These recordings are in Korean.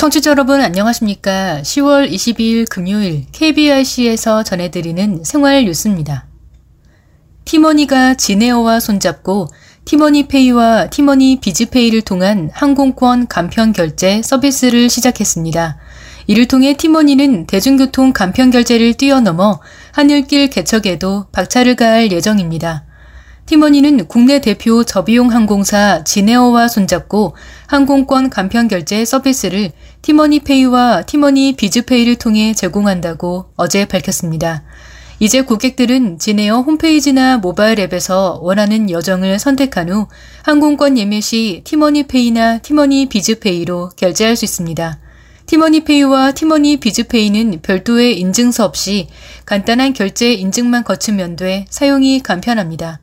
청취자 여러분 안녕하십니까. 10월 22일 금요일 KBRC에서 전해드리는 생활 뉴스입니다. 티머니가 지네어와 손잡고 티머니페이와 티머니 비즈페이를 통한 항공권 간편 결제 서비스를 시작했습니다. 이를 통해 티머니는 대중교통 간편 결제를 뛰어넘어 하늘길 개척에도 박차를 가할 예정입니다. 티머니는 국내 대표 저비용 항공사 지네어와 손잡고 항공권 간편 결제 서비스를 티머니페이와 티머니 비즈페이를 통해 제공한다고 어제 밝혔습니다. 이제 고객들은 지네어 홈페이지나 모바일 앱에서 원하는 여정을 선택한 후 항공권 예매 시 티머니페이나 티머니 비즈페이로 결제할 수 있습니다. 티머니페이와 티머니 비즈페이는 별도의 인증서 없이 간단한 결제 인증만 거치면 돼 사용이 간편합니다.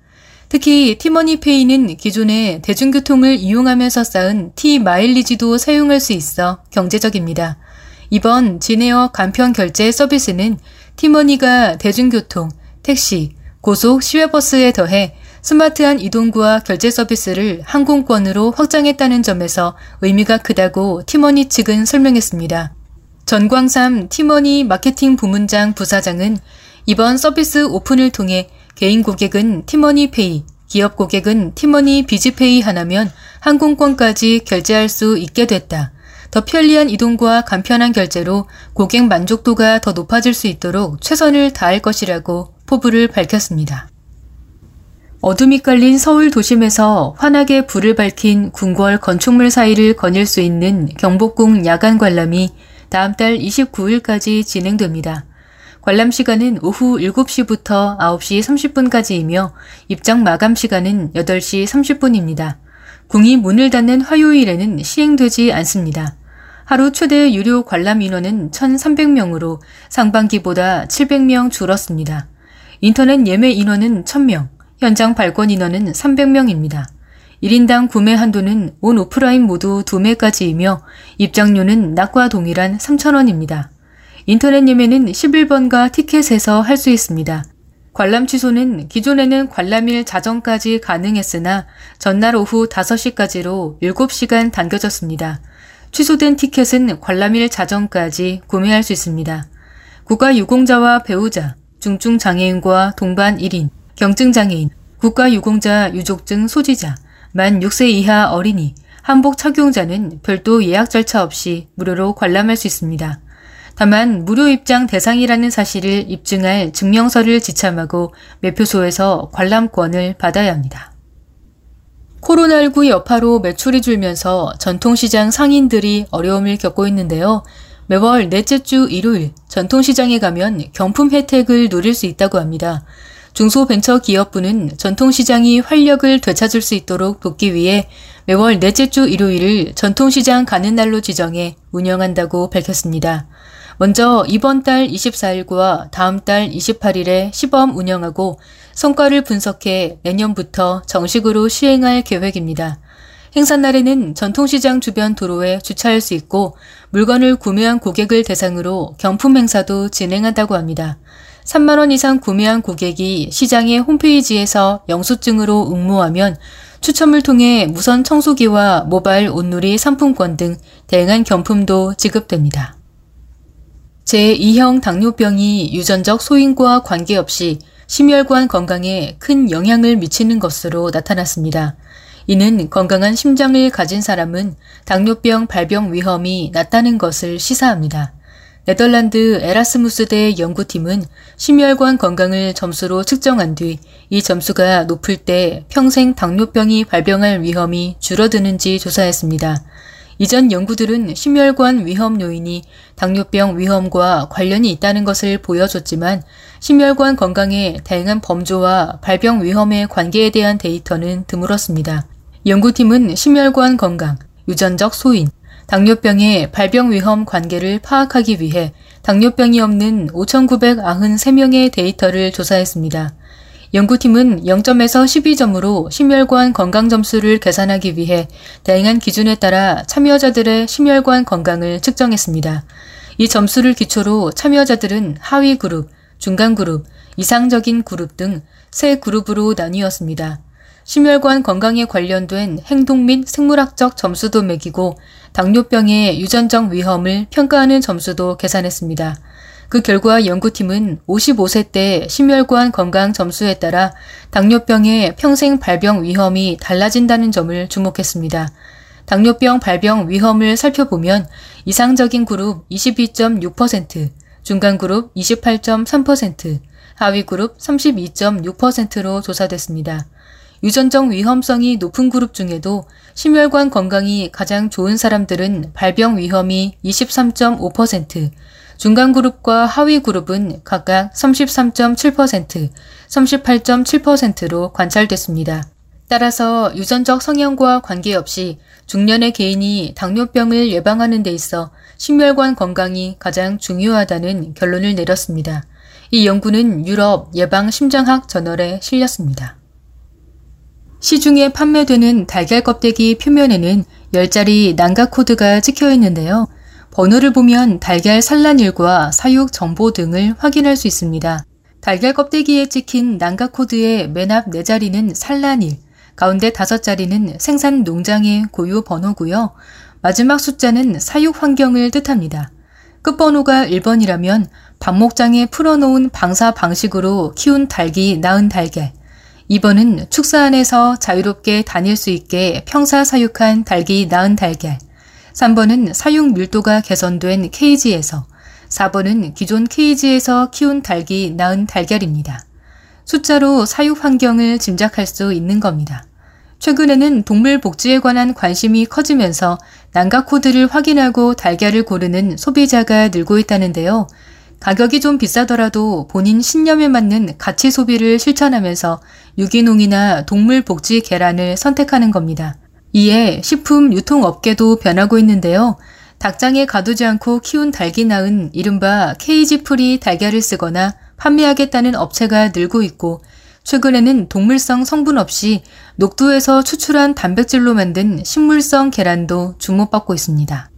특히 티머니페이는 기존에 대중교통을 이용하면서 쌓은 T 마일리지도 사용할 수 있어 경제적입니다. 이번 진에어 간편 결제 서비스는 티머니가 대중교통, 택시, 고속 시외버스에 더해 스마트한 이동구와 결제 서비스를 항공권으로 확장했다는 점에서 의미가 크다고 티머니 측은 설명했습니다. 전광삼 티머니 마케팅 부문장 부사장은 이번 서비스 오픈을 통해 개인 고객은 티머니 페이, 기업 고객은 티머니 비즈페이 하나면 항공권까지 결제할 수 있게 됐다. 더 편리한 이동과 간편한 결제로 고객 만족도가 더 높아질 수 있도록 최선을 다할 것이라고 포부를 밝혔습니다. 어둠이 깔린 서울 도심에서 환하게 불을 밝힌 궁궐 건축물 사이를 거닐 수 있는 경복궁 야간 관람이 다음 달 29일까지 진행됩니다. 관람 시간은 오후 7시부터 9시 30분까지이며 입장 마감 시간은 8시 30분입니다. 궁이 문을 닫는 화요일에는 시행되지 않습니다. 하루 최대 유료 관람 인원은 1,300명으로 상반기보다 700명 줄었습니다. 인터넷 예매 인원은 1,000명, 현장 발권 인원은 300명입니다. 1인당 구매 한도는 온 오프라인 모두 2매까지이며 입장료는 낮과 동일한 3,000원입니다. 인터넷 예매는 11번가 티켓에서 할 수 있습니다. 관람 취소는 기존에는 관람일 자정까지 가능했으나 전날 오후 5시까지로 7시간 당겨졌습니다. 취소된 티켓은 관람일 자정까지 구매할 수 있습니다. 국가유공자와 배우자, 중증장애인과 동반 1인, 경증장애인, 국가유공자 유족증 소지자, 만 6세 이하 어린이, 한복 착용자는 별도 예약 절차 없이 무료로 관람할 수 있습니다. 다만 무료 입장 대상이라는 사실을 입증할 증명서를 지참하고 매표소에서 관람권을 받아야 합니다. 코로나19 여파로 매출이 줄면서 전통시장 상인들이 어려움을 겪고 있는데요. 매월 넷째 주 일요일 전통시장에 가면 경품 혜택을 누릴 수 있다고 합니다. 중소벤처기업부는 전통시장이 활력을 되찾을 수 있도록 돕기 위해 매월 넷째 주 일요일을 전통시장 가는 날로 지정해 운영한다고 밝혔습니다. 먼저 이번 달 24일과 다음 달 28일에 시범 운영하고 성과를 분석해 내년부터 정식으로 시행할 계획입니다. 행사 날에는 전통시장 주변 도로에 주차할 수 있고 물건을 구매한 고객을 대상으로 경품 행사도 진행한다고 합니다. 3만원 이상 구매한 고객이 시장의 홈페이지에서 영수증으로 응모하면 추첨을 통해 무선 청소기와 모바일 온누리 상품권 등 다양한 경품도 지급됩니다. 제2형 당뇨병이 유전적 소인과 관계없이 심혈관 건강에 큰 영향을 미치는 것으로 나타났습니다. 이는 건강한 심장을 가진 사람은 당뇨병 발병 위험이 낮다는 것을 시사합니다. 네덜란드 에라스무스대 연구팀은 심혈관 건강을 점수로 측정한 뒤 이 점수가 높을 때 평생 당뇨병이 발병할 위험이 줄어드는지 조사했습니다. 이전 연구들은 심혈관 위험 요인이 당뇨병 위험과 관련이 있다는 것을 보여줬지만 심혈관 건강의 다양한 범조와 발병 위험의 관계에 대한 데이터는 드물었습니다. 연구팀은 심혈관 건강, 유전적 소인, 당뇨병의 발병 위험 관계를 파악하기 위해 당뇨병이 없는 5,993명의 데이터를 조사했습니다. 연구팀은 0점에서 12점으로 심혈관 건강 점수를 계산하기 위해 다양한 기준에 따라 참여자들의 심혈관 건강을 측정했습니다. 이 점수를 기초로 참여자들은 하위 그룹, 중간 그룹, 이상적인 그룹 등 세 그룹으로 나뉘었습니다. 심혈관 건강에 관련된 행동 및 생물학적 점수도 매기고 당뇨병의 유전적 위험을 평가하는 점수도 계산했습니다. 그 결과 연구팀은 55세 때 심혈관 건강 점수에 따라 당뇨병의 평생 발병 위험이 달라진다는 점을 주목했습니다. 당뇨병 발병 위험을 살펴보면 이상적인 그룹 22.6%, 중간 그룹 28.3%, 하위 그룹 32.6%로 조사됐습니다. 유전적 위험성이 높은 그룹 중에도 심혈관 건강이 가장 좋은 사람들은 발병 위험이 23.5%, 중간 그룹과 하위 그룹은 각각 33.7%, 38.7%로 관찰됐습니다. 따라서 유전적 성향과 관계없이 중년의 개인이 당뇨병을 예방하는 데 있어 심혈관 건강이 가장 중요하다는 결론을 내렸습니다. 이 연구는 유럽 예방심장학 저널에 실렸습니다. 시중에 판매되는 달걀 껍데기 표면에는 10자리 난각 코드가 찍혀 있는데요. 번호를 보면 달걀 산란일과 사육 정보 등을 확인할 수 있습니다. 달걀 껍데기에 찍힌 난각 코드의 맨앞 4자리는 산란일, 가운데 5자리는 생산 농장의 고유 번호고요. 마지막 숫자는 사육 환경을 뜻합니다. 끝번호가 1번이라면 방목장에 풀어놓은 방사 방식으로 키운 닭이 낳은 달걀. 2번은 축사 안에서 자유롭게 다닐 수 있게 평사 사육한 닭이 낳은 달걀. 3번은 사육 밀도가 개선된 케이지에서, 4번은 기존 케이지에서 키운 닭이 낳은 달걀입니다. 숫자로 사육 환경을 짐작할 수 있는 겁니다. 최근에는 동물 복지에 관한 관심이 커지면서 난각 코드를 확인하고 달걀을 고르는 소비자가 늘고 있다는데요. 가격이 좀 비싸더라도 본인 신념에 맞는 가치 소비를 실천하면서 유기농이나 동물 복지 계란을 선택하는 겁니다. 이에 식품 유통업계도 변하고 있는데요. 닭장에 가두지 않고 키운 닭이 낳은 이른바 cage free 달걀을 쓰거나 판매하겠다는 업체가 늘고 있고 최근에는 동물성 성분 없이 녹두에서 추출한 단백질로 만든 식물성 계란도 주목받고 있습니다.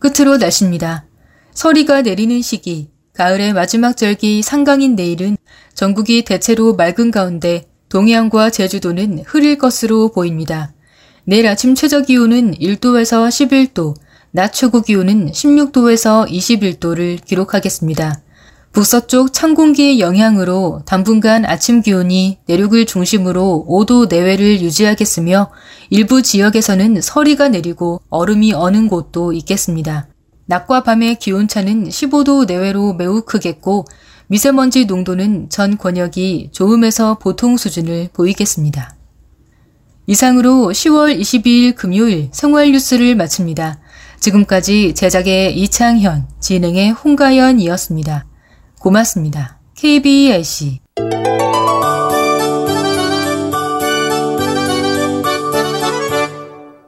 끝으로 날씨입니다. 서리가 내리는 시기, 가을의 마지막 절기 상강인 내일은 전국이 대체로 맑은 가운데 동해안과 제주도는 흐릴 것으로 보입니다. 내일 아침 최저 기온은 1도에서 11도, 낮 최고 기온은 16도에서 21도를 기록하겠습니다. 북서쪽 찬 공기의 영향으로 당분간 아침 기온이 내륙을 중심으로 5도 내외를 유지하겠으며 일부 지역에서는 서리가 내리고 얼음이 어는 곳도 있겠습니다. 낮과 밤의 기온차는 15도 내외로 매우 크겠고 미세먼지 농도는 전 권역이 좋음에서 보통 수준을 보이겠습니다. 이상으로 10월 22일 금요일 생활 뉴스를 마칩니다. 지금까지 제작의 이창현, 진행의 홍가연이었습니다. 고맙습니다. KBRC